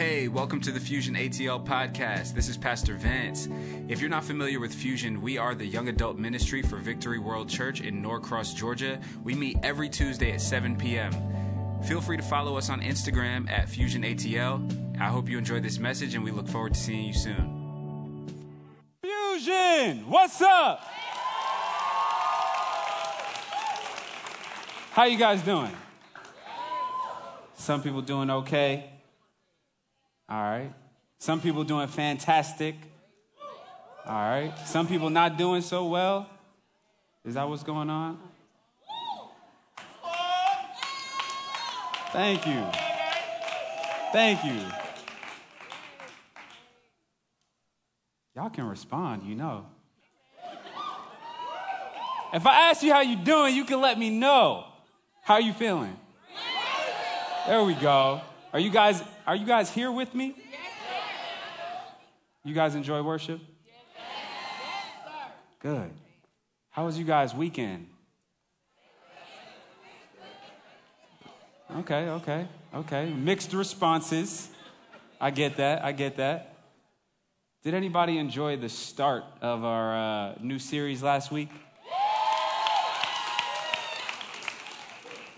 Hey, welcome to the Fusion ATL podcast. This is Pastor Vance. If you're not familiar with Fusion, we are the young adult ministry for Victory World Church in Norcross, Georgia. We meet every Tuesday at 7 p.m. Feel free to follow us on Instagram at Fusion ATL. I hope you enjoyed this message and we look forward to seeing you soon. Fusion, what's up? How you guys doing? Some people doing okay. All right. Some people doing fantastic. All right. Some people not doing so well. Is that what's going on? Thank you. Thank you. Y'all can respond, you know. If I ask you how you doing, you can let me know. How you feeling? There we go. Are you guys are you guys here with me? You guys enjoy worship? Good. How was you guys' weekend? Okay, okay, okay. Mixed responses. I get that. I get that. Did anybody enjoy the start of our uh, new series last week?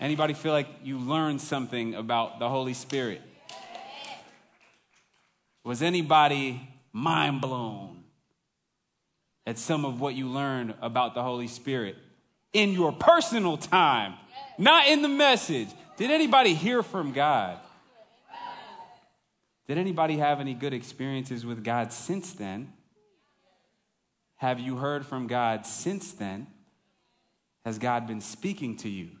Anybody feel like you learned something about the Holy Spirit? Was anybody mind blown at some of what you learned about the Holy Spirit in your personal time, not in the message? Did anybody hear from God? Did anybody have any good experiences with God since then? Have you heard from God since then? Has God been speaking to you?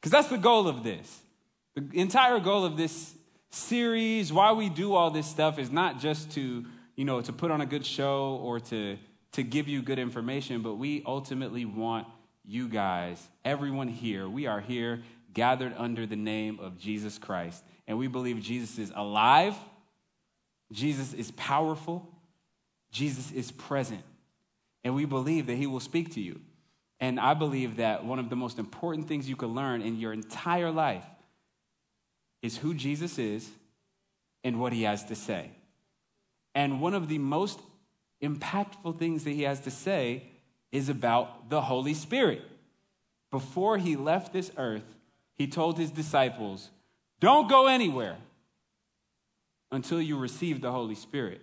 Because that's the goal of this. The entire goal of this series, why we do all this stuff is not just to, you know, to put on a good show or to, to give you good information, but we ultimately want you guys, everyone here, we are here gathered under the name of Jesus Christ. And we believe Jesus is alive, Jesus is powerful, Jesus is present. And we believe that he will speak to you. And I believe that one of the most important things you can learn in your entire life is who Jesus is and what he has to say. And one of the most impactful things that he has to say is about the Holy Spirit. Before he left this earth, he told his disciples, Don't go anywhere until you receive the Holy Spirit.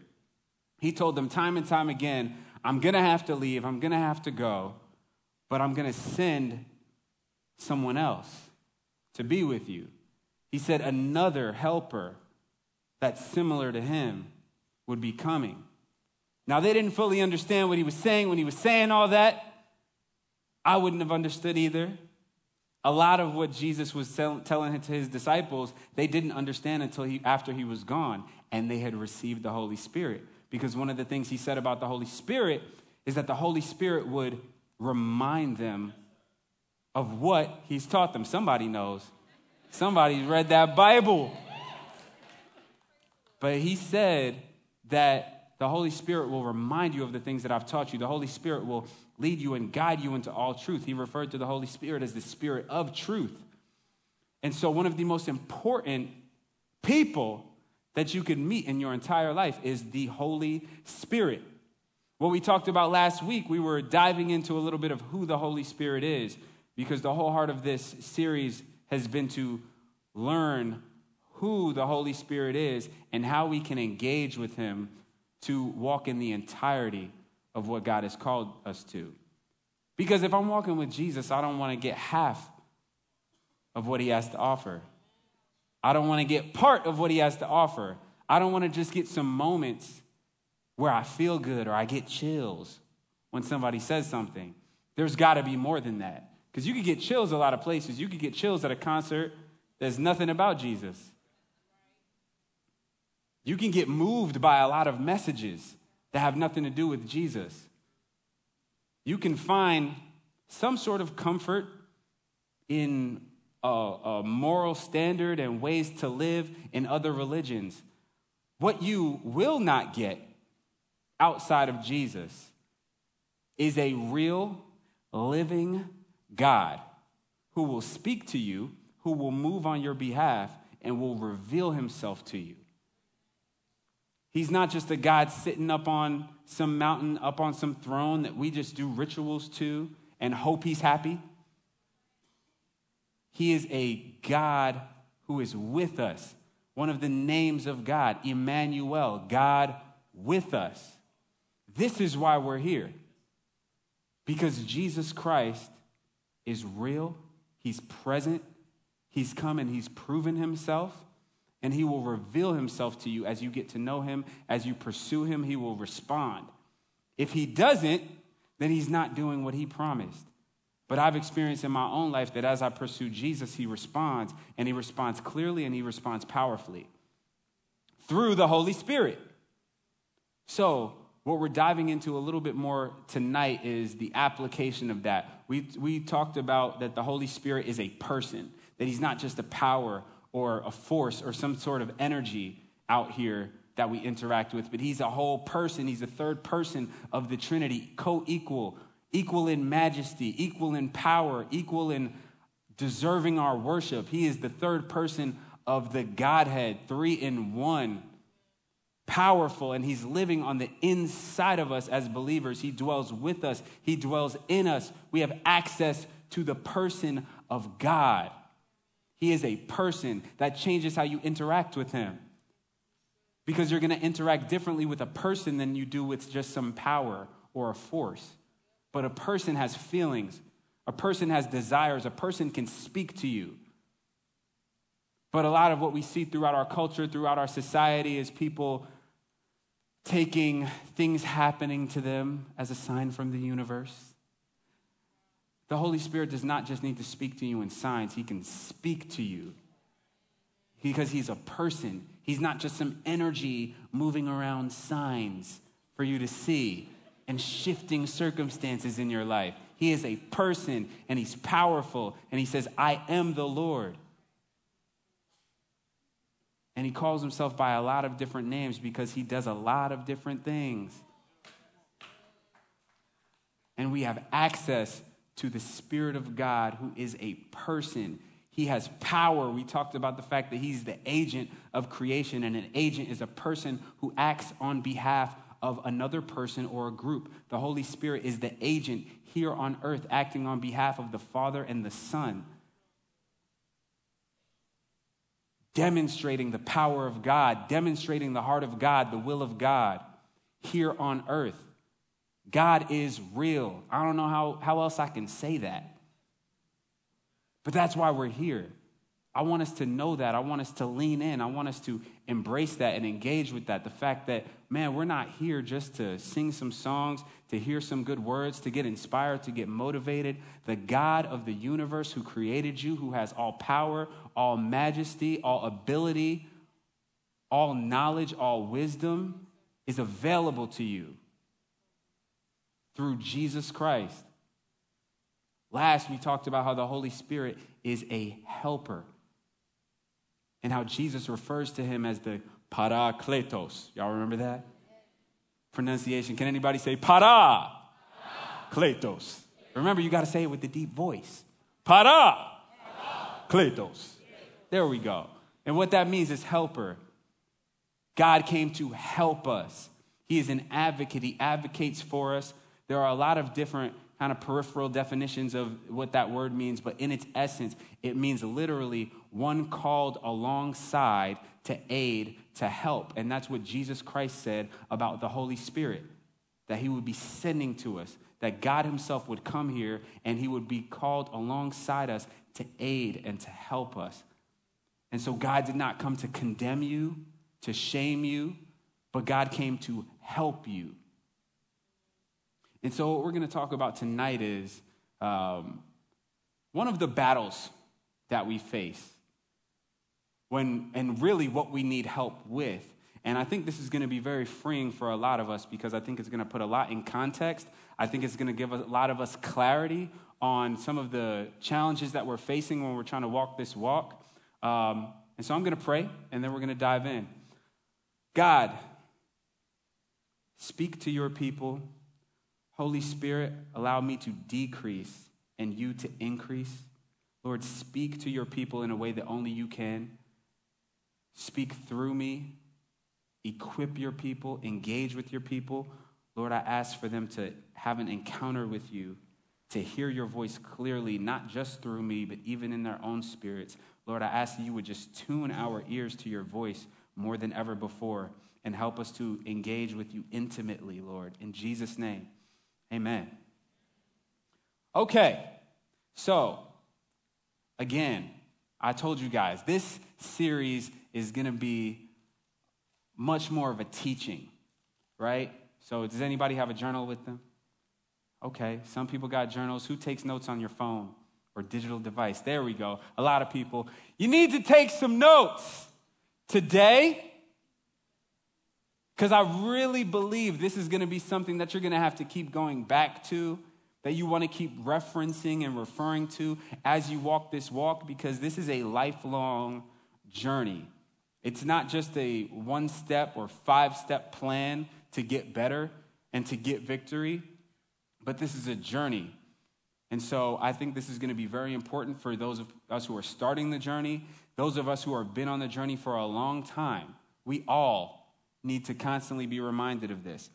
He told them time and time again, I'm going to have to leave, I'm going to have to go, but I'm going to send someone else to be with you. He said another helper that's similar to him would be coming. Now, they didn't fully understand what he was saying when he was saying all that. I wouldn't have understood either. A lot of what Jesus was telling to his disciples, they didn't understand until he, after he was gone and they had received the Holy Spirit. Because one of the things he said about the Holy Spirit is that the Holy Spirit would remind them of what he's taught them. Somebody knows. Somebody's read that Bible. But he said that the Holy Spirit will remind you of the things that I've taught you. The Holy Spirit will lead you and guide you into all truth. He referred to the Holy Spirit as the Spirit of truth. And so, one of the most important people that you can meet in your entire life is the Holy Spirit. What we talked about last week, we were diving into a little bit of who the Holy Spirit is, because the whole heart of this series has been to learn who the Holy Spirit is and how we can engage with Him to walk in the entirety of what God has called us to. Because if I'm walking with Jesus, I don't want to get half of what he has to offer. I don't want to get part of what he has to offer. I don't want to just get some moments where I feel good or I get chills when somebody says something. There's got to be more than that. Because you could get chills a lot of places. You could get chills at a concert there's nothing about Jesus. You can get moved by a lot of messages that have nothing to do with Jesus. You can find some sort of comfort in a, a, moral standard and ways to live in other religions. What you will not get outside of Jesus is a real, living God who will speak to you, who will move on your behalf, and will reveal himself to you. He's not just a God sitting up on some mountain, up on some throne that we just do rituals to and hope he's happy. He is a God who is with us. One of the names of God, Emmanuel, God with us. This is why we're here. Because Jesus Christ is real, He's present, He's come and He's proven Himself, and He will reveal Himself to you as you get to know Him, as you pursue Him, He will respond. If He doesn't, then He's not doing what He promised. But I've experienced in my own life that as I pursue Jesus, He responds, and He responds clearly and He responds powerfully through the Holy Spirit. So, what we're diving into a little bit more tonight is the application of that. We, we talked about that the Holy Spirit is a person, that he's not just a power or a force or some sort of energy out here that we interact with, but he's a whole person. He's a third person of the Trinity, co equal, equal in majesty, equal in power, equal in deserving our worship. He is the third person of the Godhead, three in one powerful and he's living on the inside of us as believers. He dwells with us, he dwells in us. We have access to the person of God. He is a person that changes how you interact with him. Because you're going to interact differently with a person than you do with just some power or a force. But a person has feelings, a person has desires, a person can speak to you. But a lot of what we see throughout our culture, throughout our society, is people taking things happening to them as a sign from the universe. The Holy Spirit does not just need to speak to you in signs, He can speak to you because He's a person. He's not just some energy moving around signs for you to see and shifting circumstances in your life. He is a person and He's powerful and He says, I am the Lord. And he calls himself by a lot of different names because he does a lot of different things. And we have access to the Spirit of God who is a person. He has power. We talked about the fact that he's the agent of creation, and an agent is a person who acts on behalf of another person or a group. The Holy Spirit is the agent here on earth acting on behalf of the Father and the Son. Demonstrating the power of God, demonstrating the heart of God, the will of God here on earth. God is real. I don't know how, how else I can say that. But that's why we're here. I want us to know that. I want us to lean in. I want us to embrace that and engage with that. The fact that, man, we're not here just to sing some songs, to hear some good words, to get inspired, to get motivated. The God of the universe who created you, who has all power, all majesty, all ability, all knowledge, all wisdom, is available to you through Jesus Christ. Last, we talked about how the Holy Spirit is a helper and how Jesus refers to him as the parakletos. Y'all remember that? Pronunciation. Can anybody say para? Kletos. Remember, you got to say it with the deep voice. Para. Kletos. There we go. And what that means is helper. God came to help us. He is an advocate. He advocates for us. There are a lot of different kind of peripheral definitions of what that word means, but in its essence, it means literally one called alongside to aid, to help. And that's what Jesus Christ said about the Holy Spirit that he would be sending to us, that God himself would come here and he would be called alongside us to aid and to help us. And so God did not come to condemn you, to shame you, but God came to help you. And so, what we're going to talk about tonight is um, one of the battles that we face, when, and really what we need help with. And I think this is going to be very freeing for a lot of us because I think it's going to put a lot in context. I think it's going to give a lot of us clarity on some of the challenges that we're facing when we're trying to walk this walk. Um, and so I'm going to pray, and then we're going to dive in. God, speak to your people Holy Spirit, allow me to decrease and you to increase. Lord, speak to your people in a way that only you can. Speak through me. equip your people, engage with your people. Lord, I ask for them to have an encounter with you, to hear your voice clearly, not just through me, but even in their own spirits. Lord, I ask that you would just tune our ears to your voice more than ever before and help us to engage with you intimately, Lord. In Jesus' name, amen. Okay, so again, I told you guys, this series is going to be much more of a teaching, right? So, does anybody have a journal with them? Okay, some people got journals. Who takes notes on your phone or digital device? There we go. A lot of people. You need to take some notes today because I really believe this is going to be something that you're going to have to keep going back to, that you want to keep referencing and referring to as you walk this walk, because this is a lifelong journey. It's not just a one step or five step plan to get better and to get victory, but this is a journey. And so I think this is going to be very important for those of us who are starting the journey, those of us who have been on the journey for a long time. We all need to constantly be reminded of this.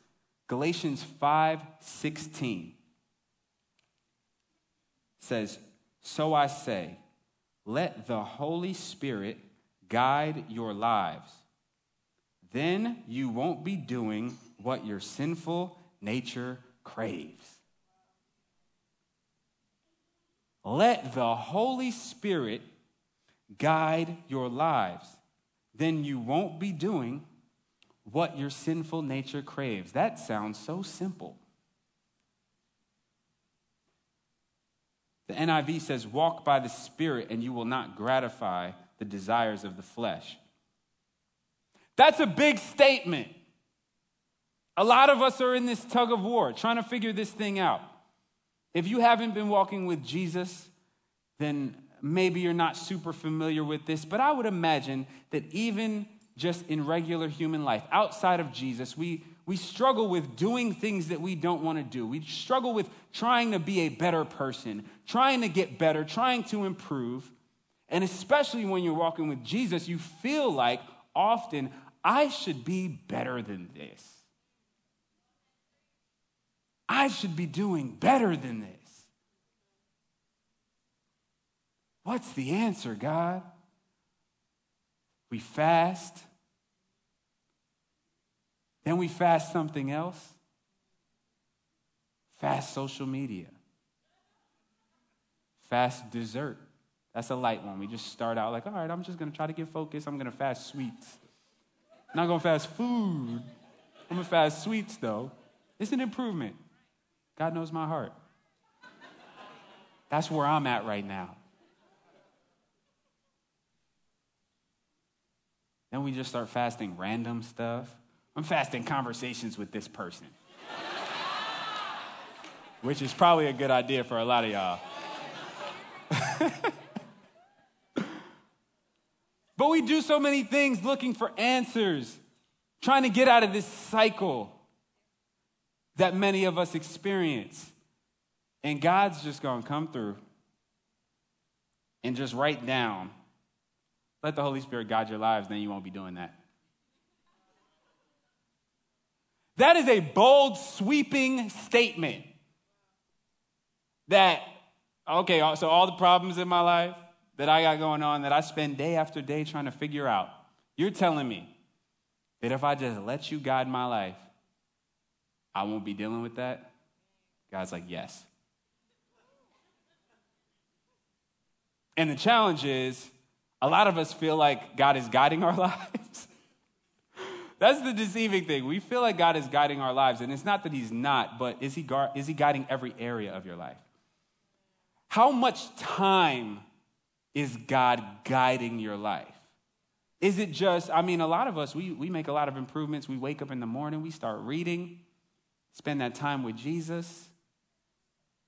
Galatians 5:16 says, "So I say, let the Holy Spirit guide your lives. Then you won't be doing what your sinful nature craves." Let the Holy Spirit guide your lives. Then you won't be doing what your sinful nature craves. That sounds so simple. The NIV says, Walk by the Spirit, and you will not gratify the desires of the flesh. That's a big statement. A lot of us are in this tug of war, trying to figure this thing out. If you haven't been walking with Jesus, then maybe you're not super familiar with this, but I would imagine that even just in regular human life. Outside of Jesus, we, we struggle with doing things that we don't want to do. We struggle with trying to be a better person, trying to get better, trying to improve. And especially when you're walking with Jesus, you feel like often, I should be better than this. I should be doing better than this. What's the answer, God? We fast. Then we fast something else. Fast social media. Fast dessert. That's a light one. We just start out like, all right, I'm just going to try to get focused. I'm going to fast sweets. I'm not going to fast food. I'm going to fast sweets, though. It's an improvement. God knows my heart. That's where I'm at right now. Then we just start fasting random stuff. I'm fasting conversations with this person, which is probably a good idea for a lot of y'all. but we do so many things looking for answers, trying to get out of this cycle that many of us experience. And God's just going to come through and just write down let the Holy Spirit guide your lives, then you won't be doing that. That is a bold, sweeping statement. That, okay, so all the problems in my life that I got going on that I spend day after day trying to figure out, you're telling me that if I just let you guide my life, I won't be dealing with that? God's like, yes. And the challenge is, a lot of us feel like God is guiding our lives. That's the deceiving thing. We feel like God is guiding our lives, and it's not that He's not, but is He, gar- is he guiding every area of your life? How much time is God guiding your life? Is it just, I mean, a lot of us, we, we make a lot of improvements. We wake up in the morning, we start reading, spend that time with Jesus,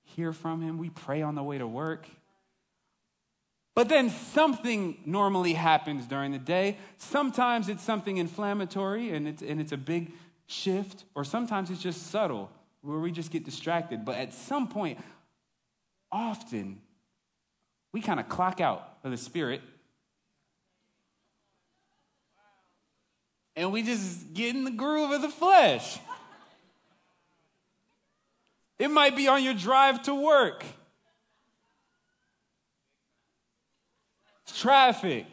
hear from Him, we pray on the way to work. But then something normally happens during the day. Sometimes it's something inflammatory and it's, and it's a big shift, or sometimes it's just subtle where we just get distracted. But at some point, often, we kind of clock out of the spirit. and we just get in the groove of the flesh. It might be on your drive to work. Traffic.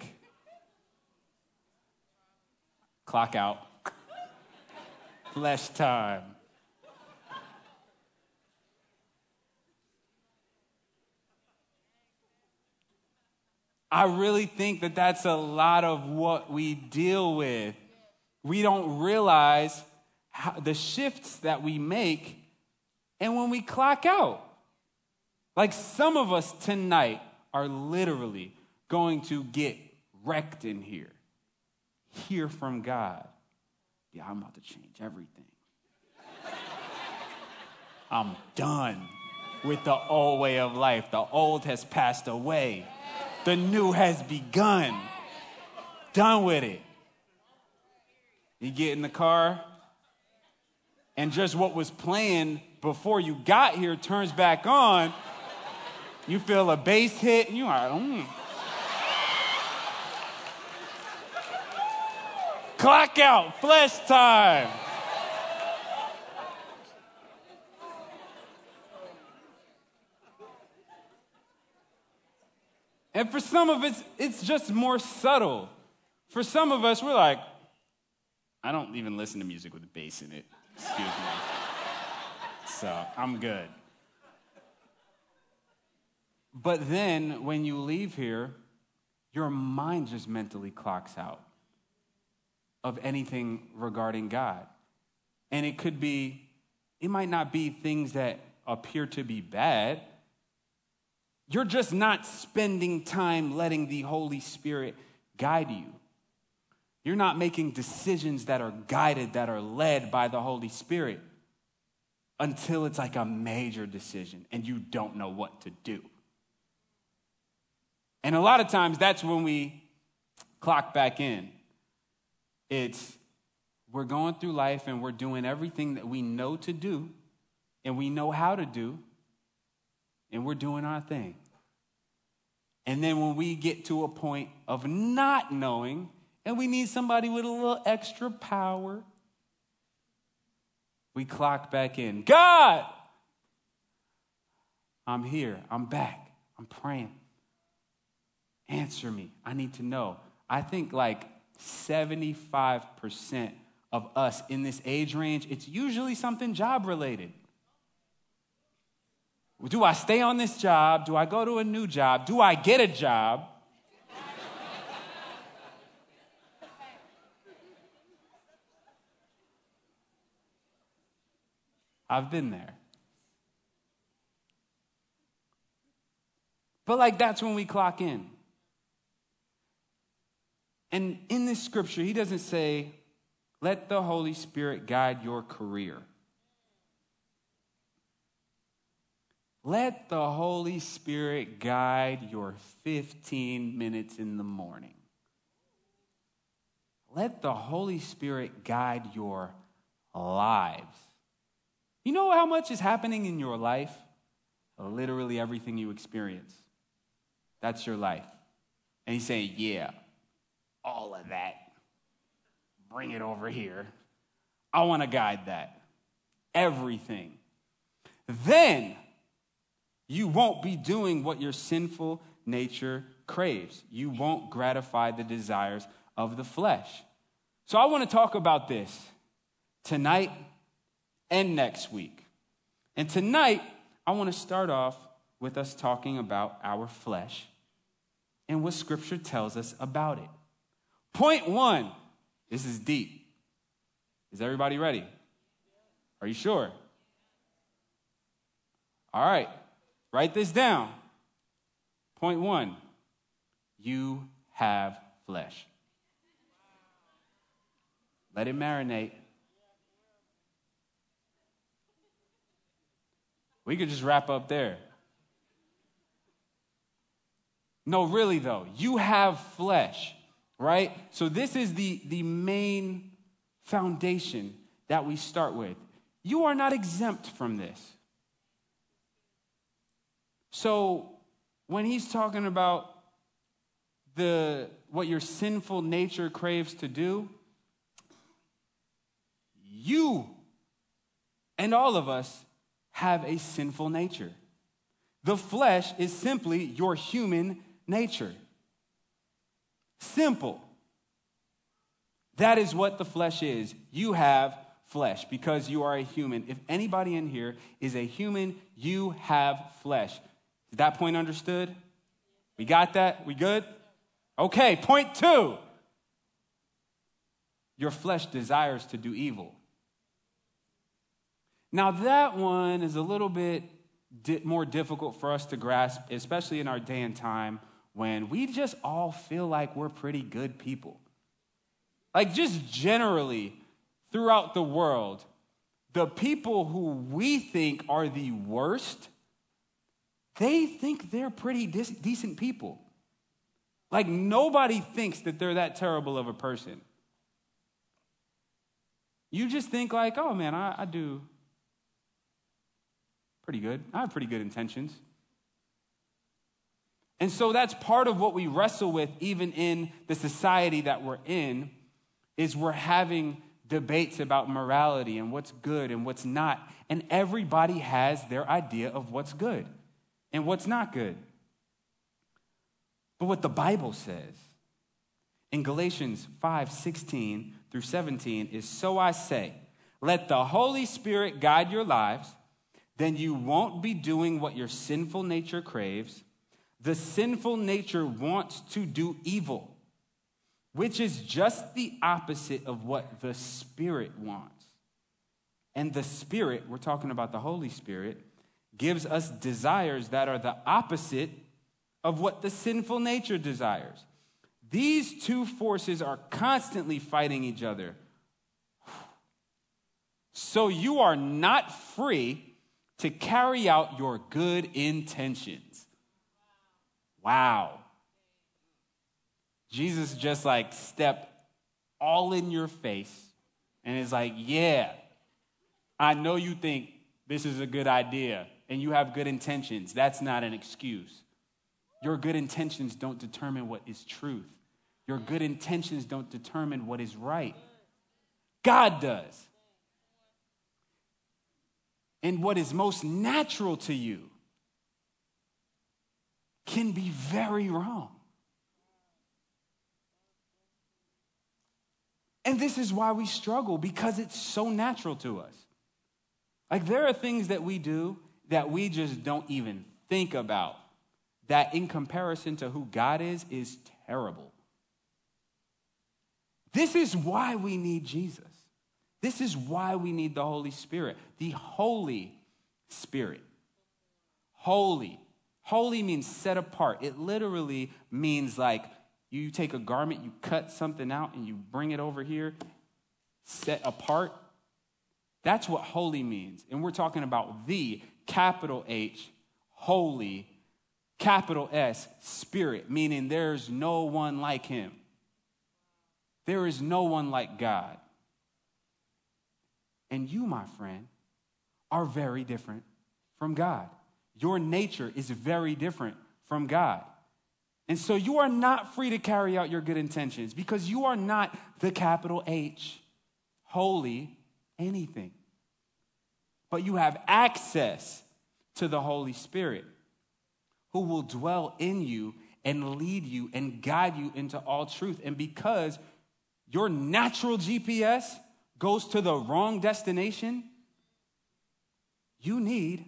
Clock out. Less time. I really think that that's a lot of what we deal with. We don't realize the shifts that we make and when we clock out. Like some of us tonight are literally going to get wrecked in here, hear from God. Yeah, I'm about to change everything. I'm done with the old way of life. The old has passed away. The new has begun. Done with it. You get in the car, and just what was playing before you got here turns back on. You feel a bass hit, and you are, mm. Clock out, flesh time. And for some of us, it's just more subtle. For some of us, we're like, I don't even listen to music with a bass in it. Excuse me. so I'm good. But then when you leave here, your mind just mentally clocks out of anything regarding God. And it could be, it might not be things that appear to be bad, you're just not spending time letting the Holy Spirit guide you. You're not making decisions that are guided, that are led by the Holy Spirit until it's like a major decision and you don't know what to do. And a lot of times that's when we clock back in. It's we're going through life and we're doing everything that we know to do and we know how to do, and we're doing our thing. And then when we get to a point of not knowing, and we need somebody with a little extra power, we clock back in. God, I'm here. I'm back. I'm praying. Answer me. I need to know. I think like 75% of us in this age range, it's usually something job related. Do I stay on this job? Do I go to a new job? Do I get a job? I've been there. But, like, that's when we clock in. And in this scripture, he doesn't say, let the Holy Spirit guide your career. Let the Holy Spirit guide your 15 minutes in the morning. Let the Holy Spirit guide your lives. You know how much is happening in your life? Literally everything you experience. That's your life. And he's saying, Yeah, all of that. Bring it over here. I want to guide that. Everything. Then you won't be doing what your sinful nature craves. You won't gratify the desires of the flesh. So I want to talk about this tonight and next week. And tonight, I want to start off with us talking about our flesh and what Scripture tells us about it. Point one this is deep. Is everybody ready? Are you sure? All right. Write this down. Point one you have flesh. Let it marinate. We could just wrap up there. No, really, though, you have flesh, right? So, this is the, the main foundation that we start with. You are not exempt from this. So when he's talking about the what your sinful nature craves to do, you and all of us have a sinful nature. The flesh is simply your human nature. Simple. That is what the flesh is. You have flesh because you are a human. If anybody in here is a human, you have flesh. Is that point understood? We got that? We good? Okay, point two. Your flesh desires to do evil. Now, that one is a little bit more difficult for us to grasp, especially in our day and time when we just all feel like we're pretty good people. Like, just generally throughout the world, the people who we think are the worst, they think they're pretty decent people. Like, nobody thinks that they're that terrible of a person. You just think, like, oh man, I, I do pretty good. I have pretty good intentions. And so that's part of what we wrestle with, even in the society that we're in, is we're having debates about morality and what's good and what's not. And everybody has their idea of what's good and what's not good. But what the Bible says in Galatians 5 16 through 17 is So I say, let the Holy Spirit guide your lives then you won't be doing what your sinful nature craves. The sinful nature wants to do evil, which is just the opposite of what the Spirit wants. And the Spirit, we're talking about the Holy Spirit, gives us desires that are the opposite of what the sinful nature desires. These two forces are constantly fighting each other. So you are not free to carry out your good intentions. Wow. Jesus just like stepped all in your face and is like, Yeah, I know you think this is a good idea and you have good intentions. That's not an excuse. Your good intentions don't determine what is truth. Your good intentions don't determine what is right. God does and what is most natural to you can be very wrong. And this is why we struggle because it's so natural to us. Like, there are things that we do that we just don't even think about, that in comparison to who God is, is terrible. This is why we need Jesus. This is why we need the Holy Spirit, the Holy Spirit. Holy. Holy means set apart. It literally means like you take a garment, you cut something out, and you bring it over here, set apart. That's what holy means. And we're talking about the capital H, holy, capital S, spirit, meaning there's no one like him. There is no one like God and you, my friend, are very different from God. Your nature is very different from God. And so you are not free to carry out your good intentions because you are not the capital H, holy anything. But you have access to the Holy Spirit who will dwell in you and lead you and guide you into all truth. And because your natural GPS goes to the wrong destination, you need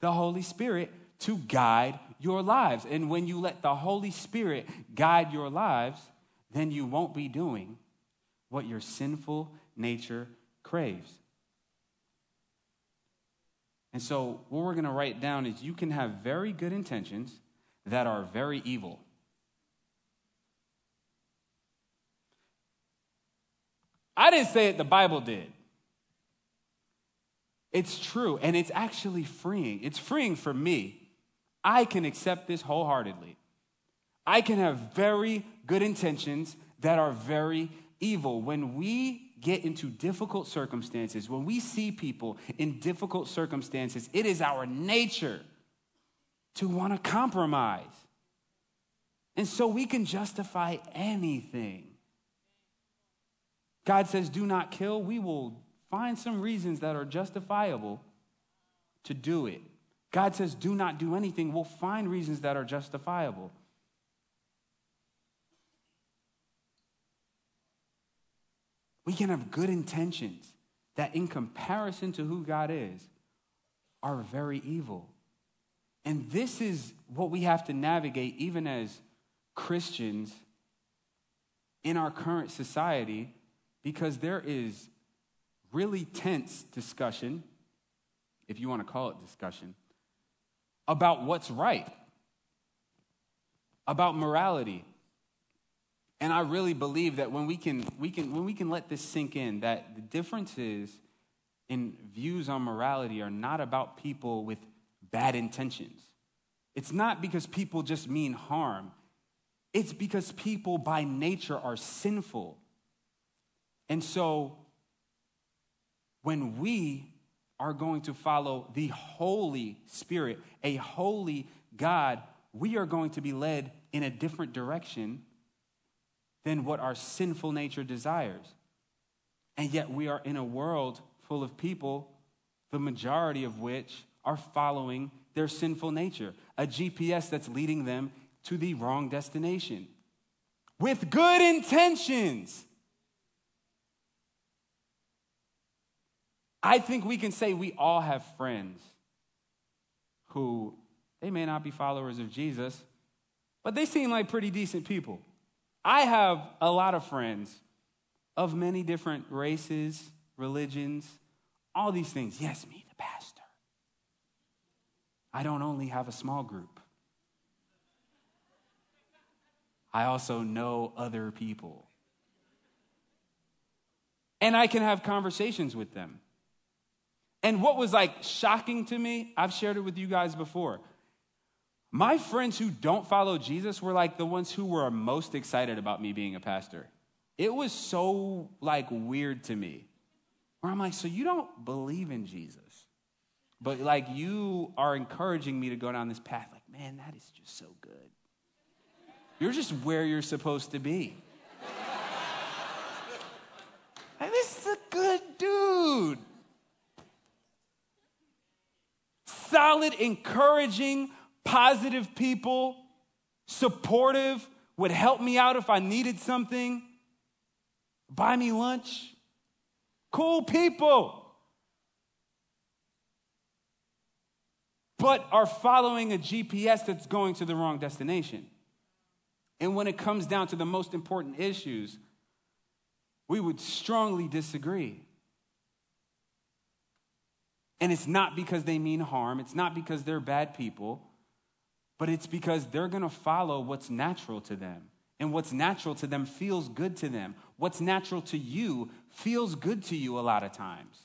the Holy Spirit to guide your lives. And when you let the Holy Spirit guide your lives, then you won't be doing what your sinful nature craves. And so, what we're going to write down is you can have very good intentions that are very evil. I didn't say it, the Bible did. It's true, and it's actually freeing. It's freeing for me. I can accept this wholeheartedly. I can have very good intentions that are very evil. When we get into difficult circumstances, when we see people in difficult circumstances, it is our nature to want to compromise. And so we can justify anything God says, do not kill, we will find some reasons that are justifiable to do it. God says, do not do anything. We'll find reasons that are justifiable. We can have good intentions that, in comparison to who God is, are very evil. And this is what we have to navigate, even as Christians in our current society, because there is really tense discussion, if you want to call it discussion, about what's right, about morality. And I really believe that when we can, we can, when we can let this sink in, that the differences in views on morality are not about people with bad intentions. It's not because people just mean harm. It's because people by nature are sinful. And so when we are going to follow the Holy Spirit, a holy God, we are going to be led in a different direction than what our sinful nature desires. And yet we are in a world full of people, the majority of which are following their sinful nature, a GPS that's leading them to the wrong destination with good intentions. I think we can say we all have friends who they may not be followers of Jesus, but they seem like pretty decent people. I have a lot of friends of many different races, religions, all these things. Yes, me, the pastor. I don't only have a small group, I also know other people. And I can have conversations with them. And what was like shocking to me, I've shared it with you guys before. My friends who don't follow Jesus were like the ones who were most excited about me being a pastor. It was so like weird to me. Where I'm like, so you don't believe in Jesus, but like you are encouraging me to go down this path. Like, man, that is just so good. You're just where you're supposed to be. like, this is a good dude. Solid, encouraging, positive people, supportive, would help me out if I needed something, buy me lunch. Cool people. But are following a GPS that's going to the wrong destination. And when it comes down to the most important issues, we would strongly disagree. And it's not because they mean harm, it's not because they're bad people, but it's because they're to follow what's natural to them. And what's natural to them feels good to them. What's natural to you feels good to you a lot of times.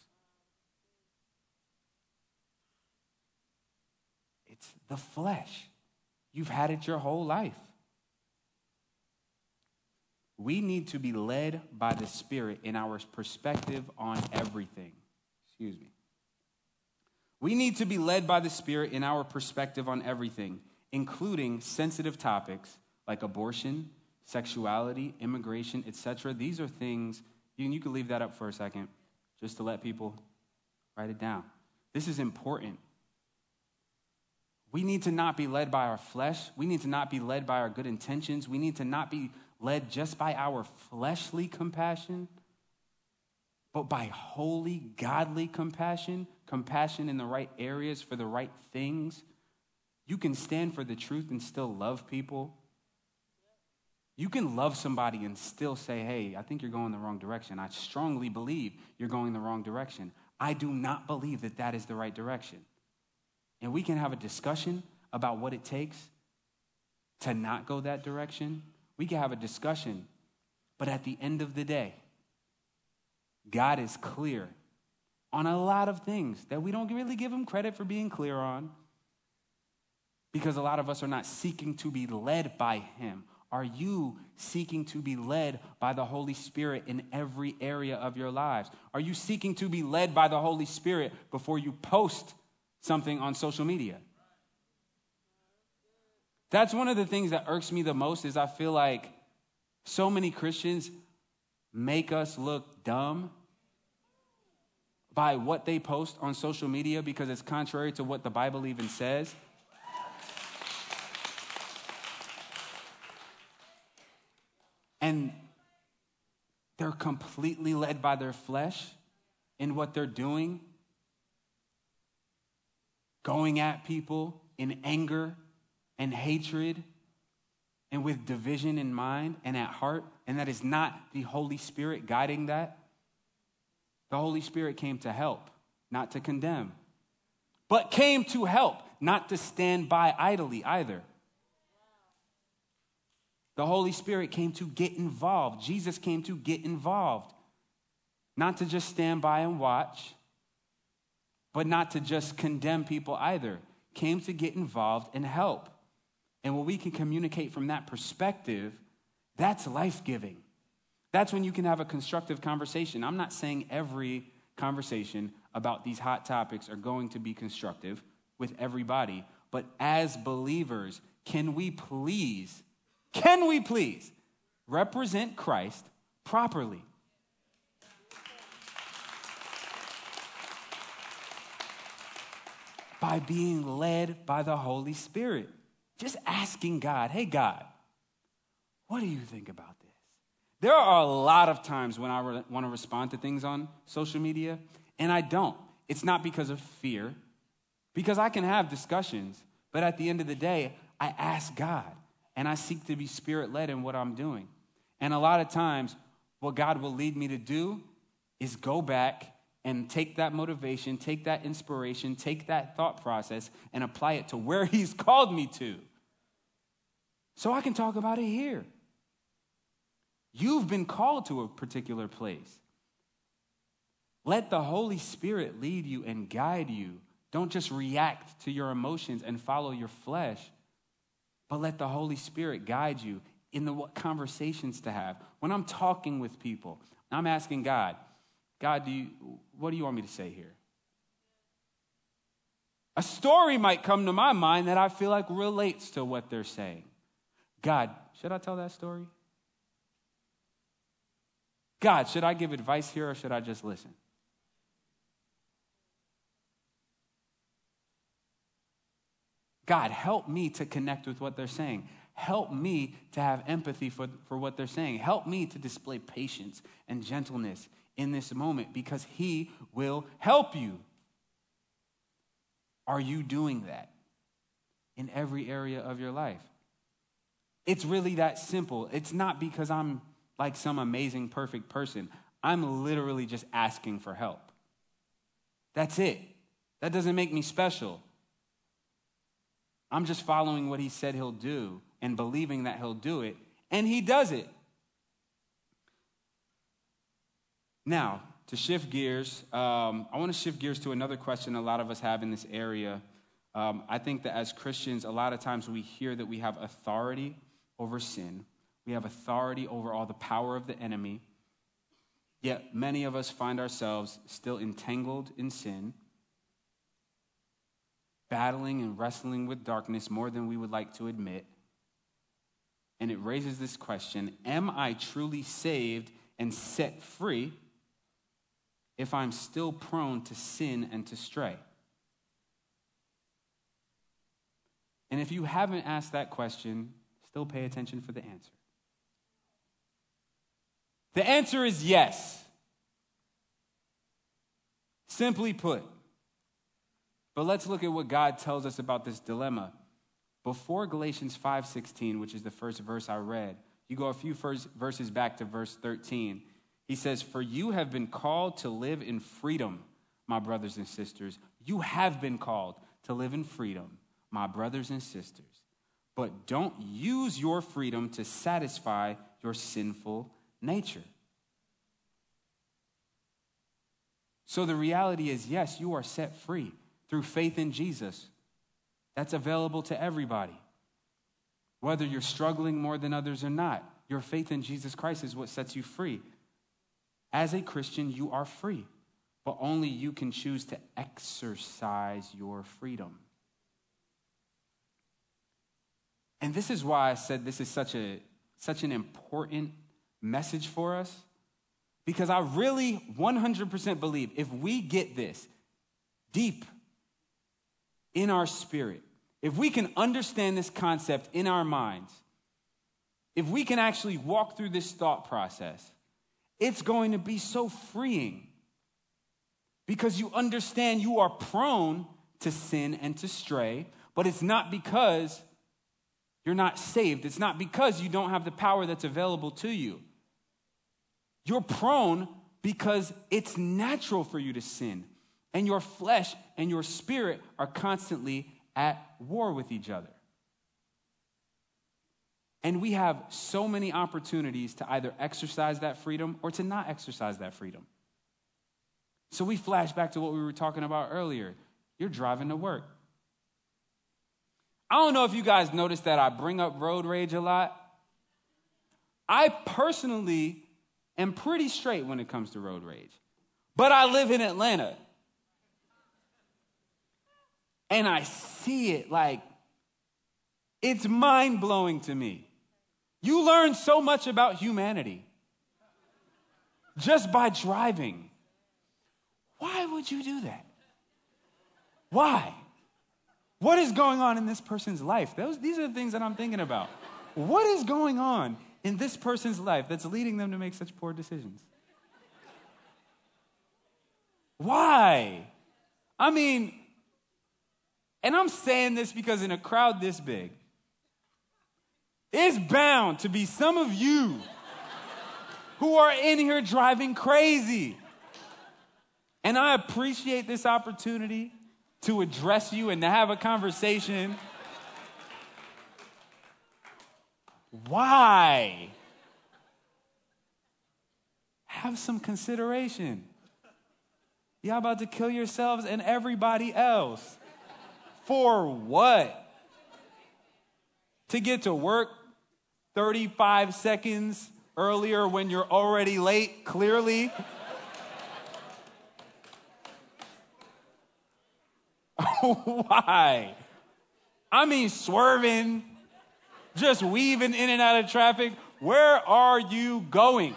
It's the flesh. You've had it your whole life. We need to be led by the Spirit in our perspective on everything. Excuse me. We need to be led by the Spirit in our perspective on everything, including sensitive topics like abortion, sexuality, immigration, etc. These are things, you, you can leave that up for a second just to let people write it down. This is important. We need to not be led by our flesh. We need to not be led by our good intentions. We need to not be led just by our fleshly compassion, but by holy, godly compassion compassion in the right areas for the right things, you can stand for the truth and still love people. You can love somebody and still say, hey, I think you're going the wrong direction. I strongly believe you're going the wrong direction. I do not believe that that is the right direction. And we can have a discussion about what it takes to not go that direction. We can have a discussion. But at the end of the day, God is clear on a lot of things that we don't really give him credit for being clear on because a lot of us are not seeking to be led by him. Are you seeking to be led by the Holy Spirit in every area of your lives? Are you seeking to be led by the Holy Spirit before you post something on social media? That's one of the things that irks me the most is I feel like so many Christians make us look dumb by what they post on social media because it's contrary to what the Bible even says. And they're completely led by their flesh in what they're doing, going at people in anger and hatred and with division in mind and at heart, and that is not the Holy Spirit guiding that. The Holy Spirit came to help, not to condemn, but came to help, not to stand by idly either. The Holy Spirit came to get involved. Jesus came to get involved, not to just stand by and watch, but not to just condemn people either. Came to get involved and help. And when we can communicate from that perspective, that's life giving. That's when you can have a constructive conversation. I'm not saying every conversation about these hot topics are going to be constructive with everybody, but as believers, can we please, can we please represent Christ properly? By being led by the Holy Spirit. Just asking God, hey, God, what do you think about this? There are a lot of times when I re- want to respond to things on social media, and I don't. It's not because of fear, because I can have discussions, but at the end of the day, I ask God and I seek to be spirit led in what I'm doing. And a lot of times, what God will lead me to do is go back and take that motivation, take that inspiration, take that thought process, and apply it to where He's called me to. So I can talk about it here. You've been called to a particular place. Let the Holy Spirit lead you and guide you. Don't just react to your emotions and follow your flesh, but let the Holy Spirit guide you in the what conversations to have. When I'm talking with people, I'm asking God, God, do you, what do you want me to say here? A story might come to my mind that I feel like relates to what they're saying. God, should I tell that story? God, should I give advice here or should I just listen? God, help me to connect with what they're saying. Help me to have empathy for, for what they're saying. Help me to display patience and gentleness in this moment because He will help you. Are you doing that in every area of your life? It's really that simple. It's not because I'm like some amazing, perfect person. I'm literally just asking for help. That's it. That doesn't make me special. I'm just following what he said he'll do and believing that he'll do it, and he does it. Now, to shift gears, um, I want to shift gears to another question a lot of us have in this area. Um, I think that as Christians, a lot of times we hear that we have authority over sin, we have authority over all the power of the enemy. Yet many of us find ourselves still entangled in sin, battling and wrestling with darkness more than we would like to admit. And it raises this question Am I truly saved and set free if I'm still prone to sin and to stray? And if you haven't asked that question, still pay attention for the answer. The answer is yes. Simply put. But let's look at what God tells us about this dilemma. Before Galatians 5:16, which is the first verse I read, you go a few verses back to verse 13. He says, "For you have been called to live in freedom, my brothers and sisters. You have been called to live in freedom, my brothers and sisters. But don't use your freedom to satisfy your sinful nature. So the reality is yes, you are set free through faith in Jesus. That's available to everybody. Whether you're struggling more than others or not, your faith in Jesus Christ is what sets you free. As a Christian, you are free, but only you can choose to exercise your freedom. And this is why I said this is such a such an important message for us Because I really 100% believe if we get this deep in our spirit, if we can understand this concept in our minds, if we can actually walk through this thought process, it's going to be so freeing because you understand you are prone to sin and to stray, but it's not because you're not saved. It's not because you don't have the power that's available to you. You're prone because it's natural for you to sin, and your flesh and your spirit are constantly at war with each other. And we have so many opportunities to either exercise that freedom or to not exercise that freedom. So we flash back to what we were talking about earlier. You're driving to work. I don't know if you guys noticed that I bring up road rage a lot. I personally am pretty straight when it comes to road rage, but I live in Atlanta. And I see it like it's mind blowing to me. You learn so much about humanity just by driving. Why would you do that? Why? What is going on in this person's life? Those, these are the things that I'm thinking about. What is going on in this person's life that's leading them to make such poor decisions? Why? I mean, and I'm saying this because in a crowd this big, it's bound to be some of you who are in here driving crazy. And I appreciate this opportunity to address you and to have a conversation. Why? Have some consideration. Y'all about to kill yourselves and everybody else. For what? To get to work 35 seconds earlier when you're already late, clearly? Why? I mean, swerving, just weaving in and out of traffic. Where are you going?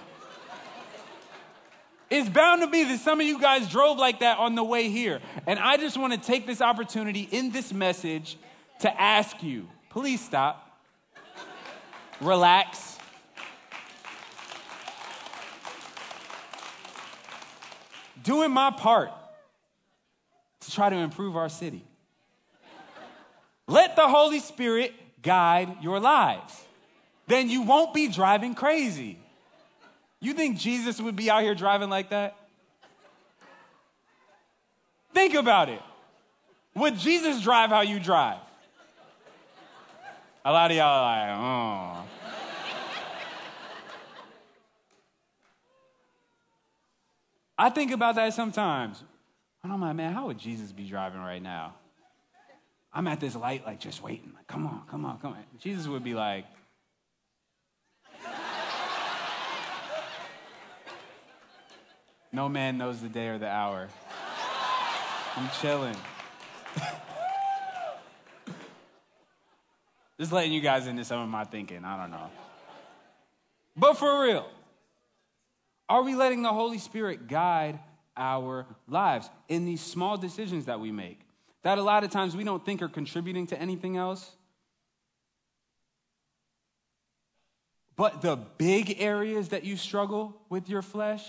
It's bound to be that some of you guys drove like that on the way here. And I just want to take this opportunity in this message to ask you please stop, relax. Doing my part to try to improve our city. Let the Holy Spirit guide your lives. Then you won't be driving crazy. You think Jesus would be out here driving like that? Think about it. Would Jesus drive how you drive? A lot of y'all are like, oh. I think about that sometimes. And I'm like, man, how would Jesus be driving right now? I'm at this light, like, just waiting. Like, come on, come on, come on. Jesus would be like, no man knows the day or the hour. I'm chilling. Just letting you guys into some of my thinking. I don't know. But for real, are we letting the Holy Spirit guide our lives in these small decisions that we make that a lot of times we don't think are contributing to anything else. But the big areas that you struggle with your flesh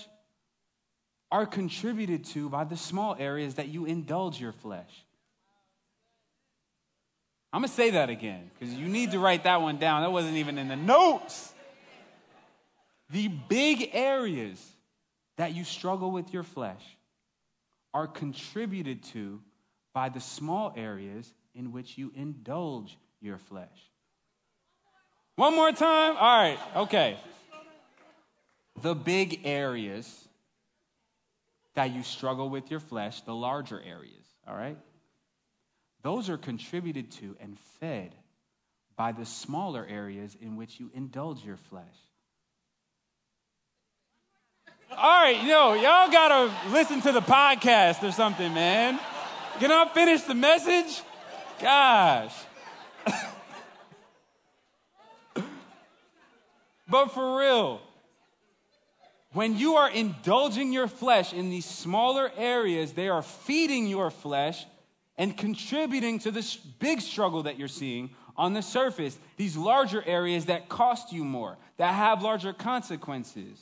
are contributed to by the small areas that you indulge your flesh. I'm going to say that again because you need to write that one down. That wasn't even in the notes. The big areas that you struggle with your flesh are contributed to by the small areas in which you indulge your flesh. One more time? All right, okay. The big areas that you struggle with your flesh, the larger areas, all right? Those are contributed to and fed by the smaller areas in which you indulge your flesh. All right, yo, y'all gotta listen to the podcast or something, man. Can I finish the message? Gosh. but for real, When you are indulging your flesh in these smaller areas, they are feeding your flesh and contributing to this big struggle that you're seeing on the surface, these larger areas that cost you more, that have larger consequences.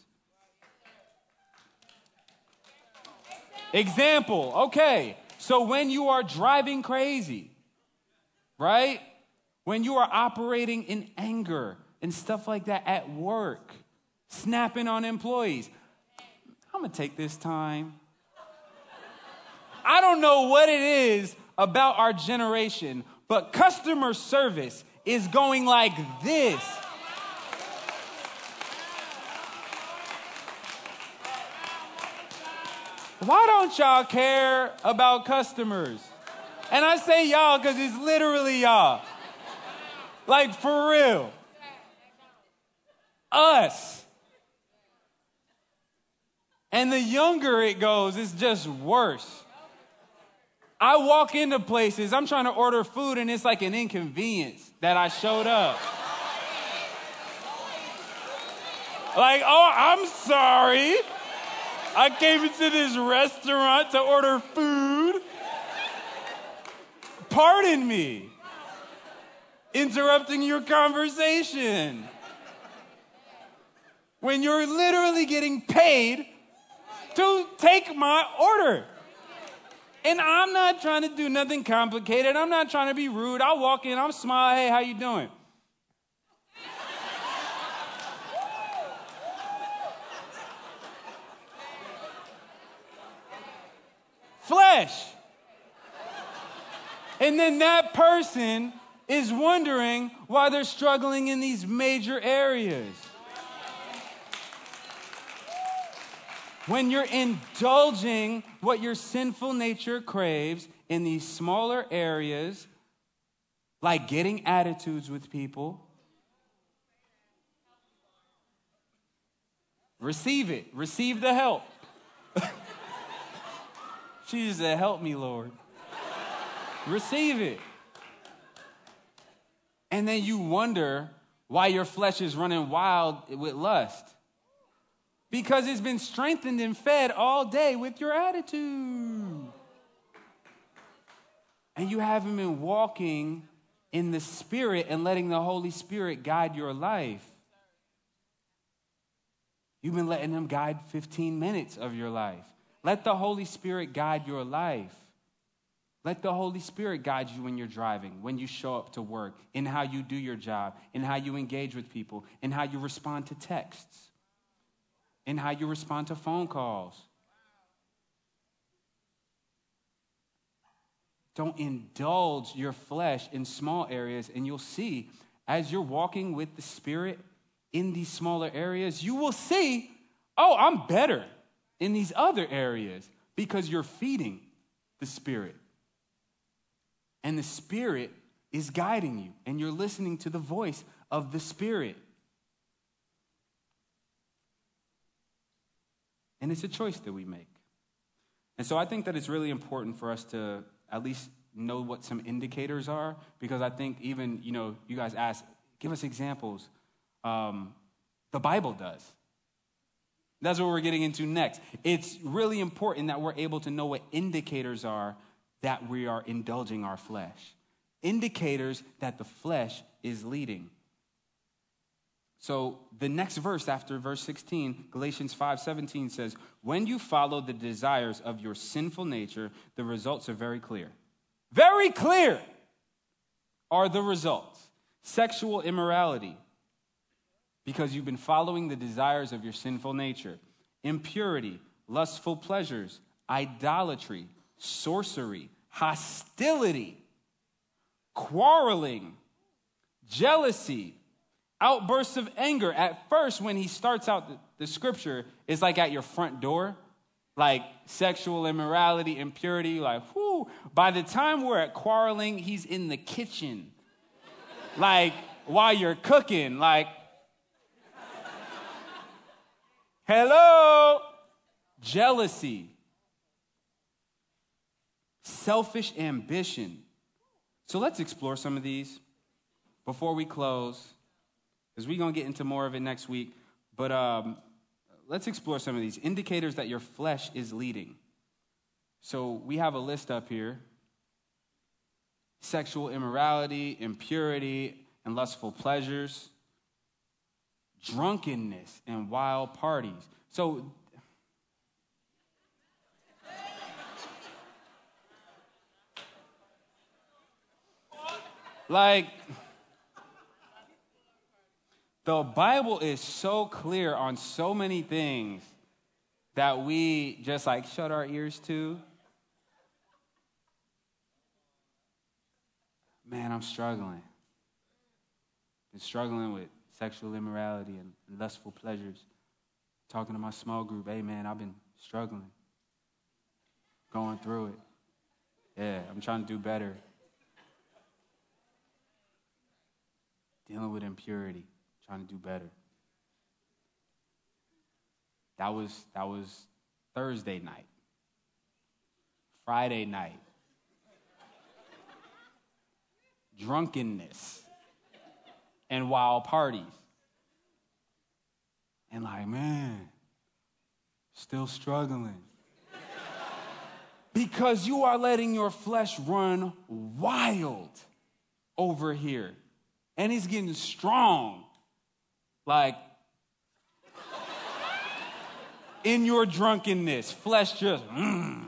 Example, okay, so when you are driving crazy, right? When you are operating in anger and stuff like that at work, snapping on employees, I'm gonna take this time. I don't know what it is about our generation, but customer service is going like this. Why don't y'all care about customers? And I say y'all because it's literally y'all. Like for real. Us. And the younger it goes, it's just worse. I walk into places, I'm trying to order food, and it's like an inconvenience that I showed up. Like, oh, I'm sorry. I came into this restaurant to order food. Pardon me. Interrupting your conversation. When you're literally getting paid to take my order. And I'm not trying to do nothing complicated. I'm not trying to be rude. I'll walk in, I'm smile, hey, how you doing? Flesh. And then that person is wondering why they're struggling in these major areas. When you're indulging what your sinful nature craves in these smaller areas, like getting attitudes with people, receive it. Receive the help. she said, Help me, Lord. receive it. And then you wonder why your flesh is running wild with lust. Because it's been strengthened and fed all day with your attitude. And you haven't been walking in the Spirit and letting the Holy Spirit guide your life. You've been letting Him guide 15 minutes of your life. Let the Holy Spirit guide your life. Let the Holy Spirit guide you when you're driving, when you show up to work, in how you do your job, in how you engage with people, in how you respond to texts in how you respond to phone calls. Don't indulge your flesh in small areas, and you'll see as you're walking with the Spirit in these smaller areas, you will see, oh, I'm better in these other areas because you're feeding the Spirit. And the Spirit is guiding you, and you're listening to the voice of the Spirit. And it's a choice that we make. And so I think that it's really important for us to at least know what some indicators are, because I think even, you know, you guys ask, give us examples. Um, the Bible does. That's what we're getting into next. It's really important that we're able to know what indicators are that we are indulging our flesh. Indicators that the flesh is leading. So the next verse after verse 16, Galatians 5:17 says, "When you follow the desires of your sinful nature, the results are very clear." Very clear are the results. Sexual immorality because you've been following the desires of your sinful nature. Impurity, lustful pleasures, idolatry, sorcery, hostility, quarreling, jealousy, outbursts of anger. At first, when he starts out the, the scripture, it's like at your front door, like sexual immorality, impurity, like, whoo. By the time we're at quarreling, he's in the kitchen. like, while you're cooking, like, hello, jealousy, selfish ambition. So let's explore some of these before we close because we're going to get into more of it next week. But um, let's explore some of these indicators that your flesh is leading. So we have a list up here sexual immorality, impurity, and lustful pleasures, drunkenness, and wild parties. So like the Bible is so clear on so many things that we just like shut our ears to. Man, I'm struggling. Been struggling with sexual immorality and lustful pleasures. Talking to my small group, hey man, I've been struggling. Going through it. Yeah, I'm trying to do better. Dealing with impurity trying to do better. That was, that was Thursday night. Friday night. Drunkenness and wild parties. And like, man, still struggling. because you are letting your flesh run wild over here. And he's getting strong. Like, in your drunkenness, flesh just, mm.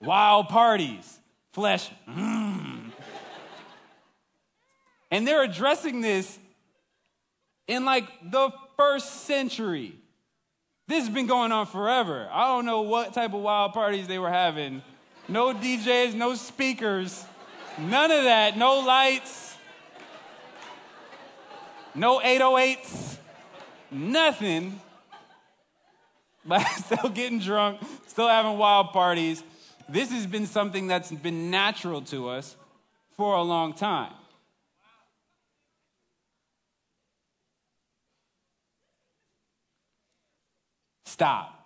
Wild parties, flesh, mm. And they're addressing this in like the first century. This has been going on forever. I don't know what type of wild parties they were having. No DJs, no speakers, none of that, no lights. No 808s, nothing. But still getting drunk, still having wild parties. This has been something that's been natural to us for a long time. Stop.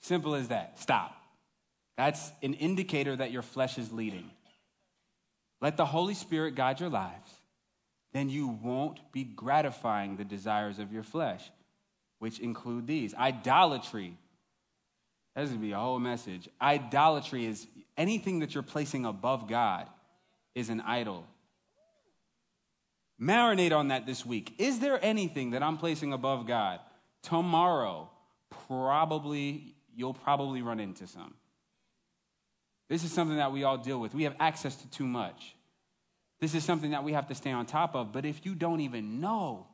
Simple as that. Stop. That's an indicator that your flesh is leading. Let the Holy Spirit guide your lives then you won't be gratifying the desires of your flesh, which include these idolatry. That's going to be a whole message. Idolatry is anything that you're placing above God is an idol. Marinate on that this week. Is there anything that I'm placing above God? Tomorrow, probably, you'll probably run into some. This is something that we all deal with. We have access to too much. This is something that we have to stay on top of. But if you don't even know,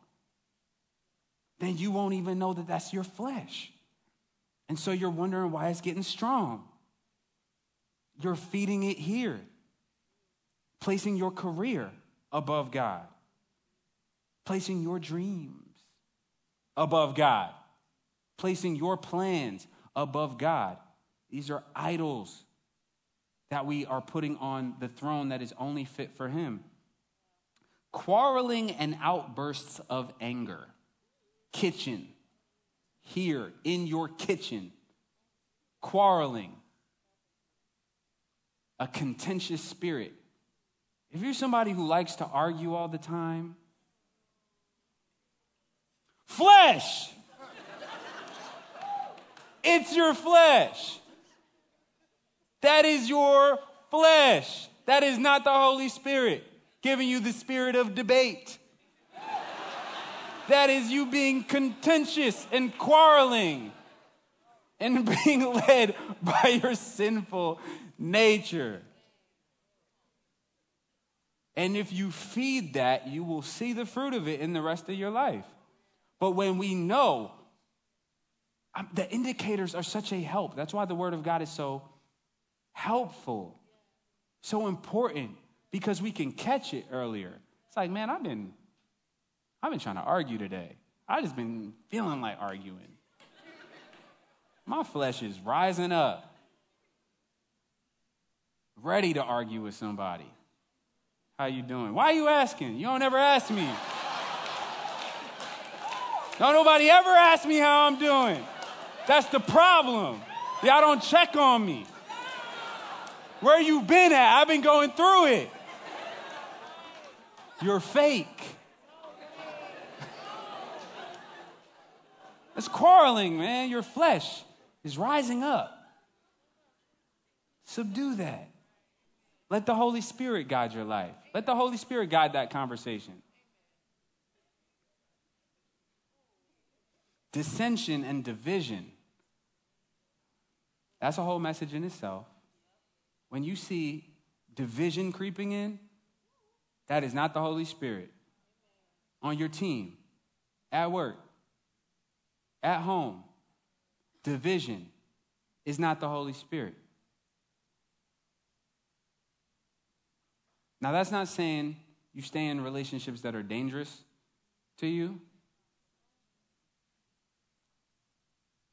then you won't even know that that's your flesh. And so you're wondering why it's getting strong. You're feeding it here, placing your career above God, placing your dreams above God, placing your plans above God. These are idols that we are putting on the throne that is only fit for him. Quarreling and outbursts of anger. Kitchen. Here in your kitchen. Quarreling. A contentious spirit. If you're somebody who likes to argue all the time, flesh. it's your flesh. That is your flesh. That is not the Holy Spirit giving you the spirit of debate. That is you being contentious and quarreling and being led by your sinful nature. And if you feed that, you will see the fruit of it in the rest of your life. But when we know, um, the indicators are such a help. That's why the Word of God is so helpful, so important because we can catch it earlier. It's like, man, I've been, I've been trying to argue today. I just been feeling like arguing. My flesh is rising up, ready to argue with somebody. How you doing? Why are you asking? You don't ever ask me. Don't nobody ever ask me how I'm doing. That's the problem. Y'all don't check on me. Where you been at? I've been going through it. You're fake. It's quarreling, man. Your flesh is rising up. Subdue that. Let the Holy Spirit guide your life. Let the Holy Spirit guide that conversation. Dissension and division. That's a whole message in itself. When you see division creeping in, that is not the Holy Spirit. On your team, at work, at home, division is not the Holy Spirit. Now, that's not saying you stay in relationships that are dangerous to you,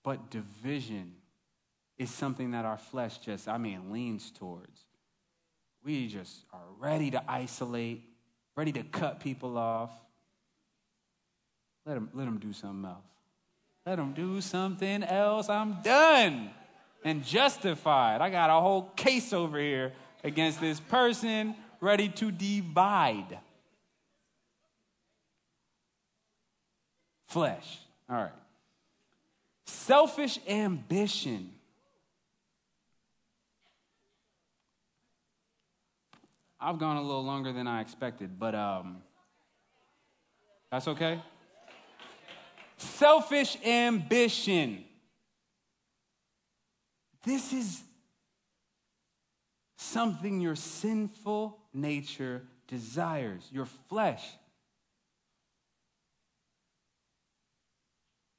but division is something that our flesh just, I mean, leans towards. We just are ready to isolate, ready to cut people off. Let them, let them do something else. Let them do something else. I'm done and justified. I got a whole case over here against this person, ready to divide. Flesh. All right. Selfish ambition. I've gone a little longer than I expected, but um, that's okay. Selfish ambition. This is something your sinful nature desires, your flesh.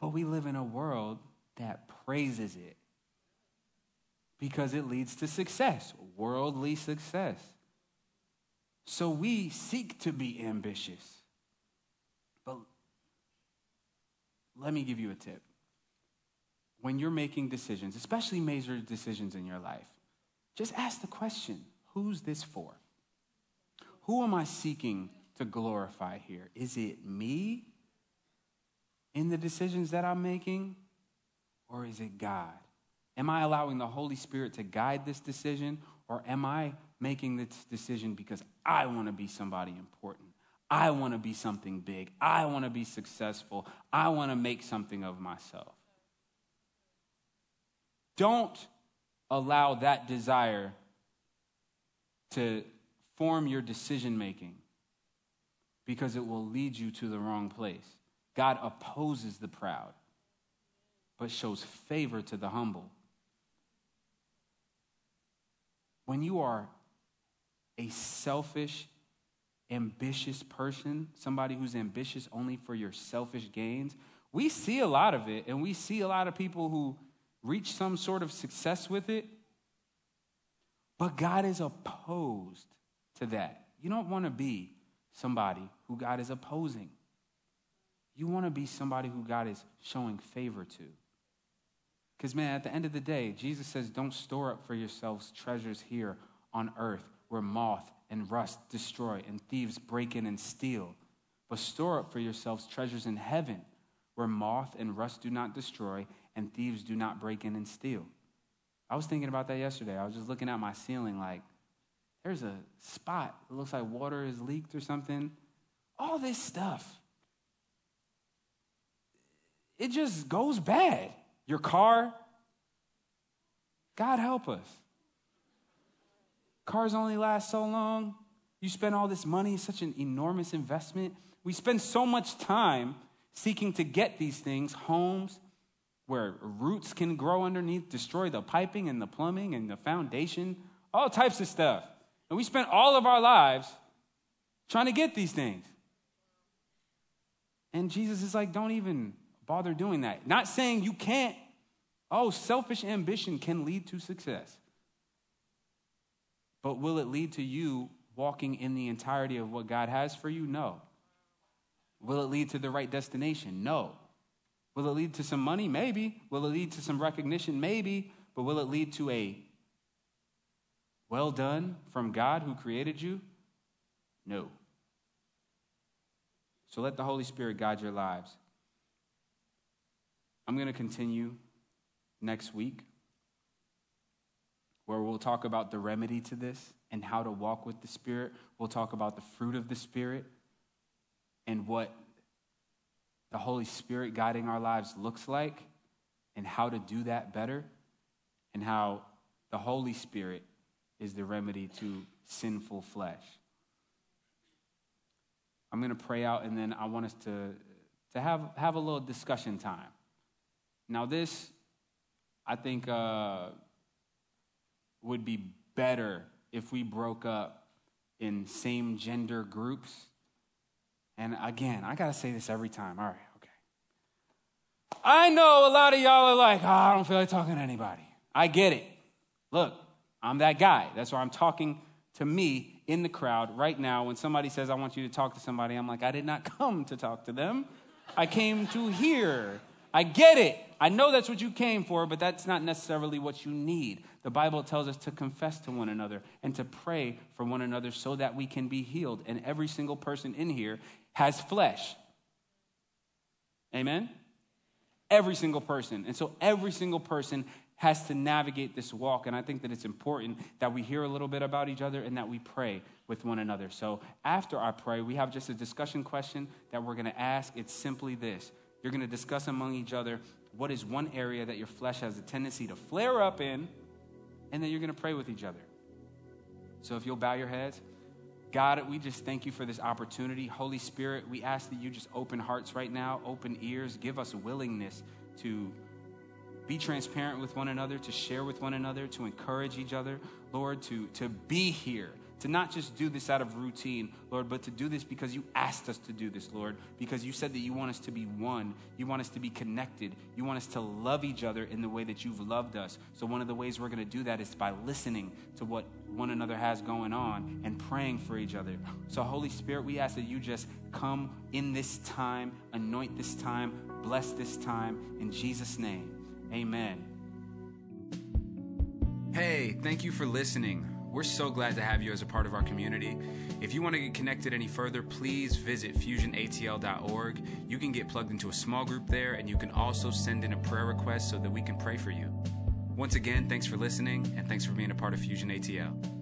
But we live in a world that praises it because it leads to success, worldly success. So we seek to be ambitious. But let me give you a tip. When you're making decisions, especially major decisions in your life, just ask the question who's this for? Who am I seeking to glorify here? Is it me in the decisions that I'm making, or is it God? Am I allowing the Holy Spirit to guide this decision, or am I making this decision because I want to be somebody important. I want to be something big. I want to be successful. I want to make something of myself. Don't allow that desire to form your decision making because it will lead you to the wrong place. God opposes the proud, but shows favor to the humble. When you are a selfish, ambitious person, somebody who's ambitious only for your selfish gains, we see a lot of it, and we see a lot of people who reach some sort of success with it. But God is opposed to that. You don't want to be somebody who God is opposing. You want to be somebody who God is showing favor to. Because, man, at the end of the day, Jesus says, Don't store up for yourselves treasures here on earth where moth and rust destroy and thieves break in and steal. But store up for yourselves treasures in heaven where moth and rust do not destroy and thieves do not break in and steal. I was thinking about that yesterday. I was just looking at my ceiling like, there's a spot. It looks like water is leaked or something. All this stuff. It just goes bad. Your car, God help us. Cars only last so long. You spend all this money, such an enormous investment. We spend so much time seeking to get these things homes where roots can grow underneath, destroy the piping and the plumbing and the foundation, all types of stuff. And we spend all of our lives trying to get these things. And Jesus is like, don't even bother doing that. Not saying you can't. Oh, selfish ambition can lead to success. But will it lead to you walking in the entirety of what God has for you? No. Will it lead to the right destination? No. Will it lead to some money? Maybe. Will it lead to some recognition? Maybe. But will it lead to a well done from God who created you? No. So let the Holy Spirit guide your lives. I'm going to continue next week where we'll talk about the remedy to this and how to walk with the Spirit. We'll talk about the fruit of the Spirit and what the Holy Spirit guiding our lives looks like and how to do that better, and how the Holy Spirit is the remedy to sinful flesh. I'm going to pray out, and then I want us to, to have, have a little discussion time. Now, this, I think, uh, would be better if we broke up in same gender groups. And again, I got to say this every time. All right, okay. I know a lot of y'all are like, oh, I don't feel like talking to anybody. I get it. Look, I'm that guy. That's why I'm talking to me in the crowd right now. When somebody says, I want you to talk to somebody, I'm like, I did not come to talk to them. I came to hear. I get it. I know that's what you came for, but that's not necessarily what you need. The Bible tells us to confess to one another and to pray for one another so that we can be healed. And every single person in here has flesh. Amen? Every single person. And so every single person has to navigate this walk. And I think that it's important that we hear a little bit about each other and that we pray with one another. So after I pray, we have just a discussion question that we're going to ask. It's simply this you're going to discuss among each other what is one area that your flesh has a tendency to flare up in, and then you're going to pray with each other. So if you'll bow your heads. God, we just thank you for this opportunity. Holy Spirit, we ask that you just open hearts right now, open ears, give us willingness to be transparent with one another, to share with one another, to encourage each other, Lord, to, to be here, to not just do this out of routine, Lord, but to do this because you asked us to do this, Lord, because you said that you want us to be one. You want us to be connected. You want us to love each other in the way that you've loved us. So, one of the ways we're going to do that is by listening to what one another has going on and praying for each other. So, Holy Spirit, we ask that you just come in this time, anoint this time, bless this time, in Jesus' name. Amen. Hey, thank you for listening. We're so glad to have you as a part of our community. If you want to get connected any further, please visit fusionatl.org. You can get plugged into a small group there, and you can also send in a prayer request so that we can pray for you. Once again, thanks for listening, and thanks for being a part of Fusion ATL.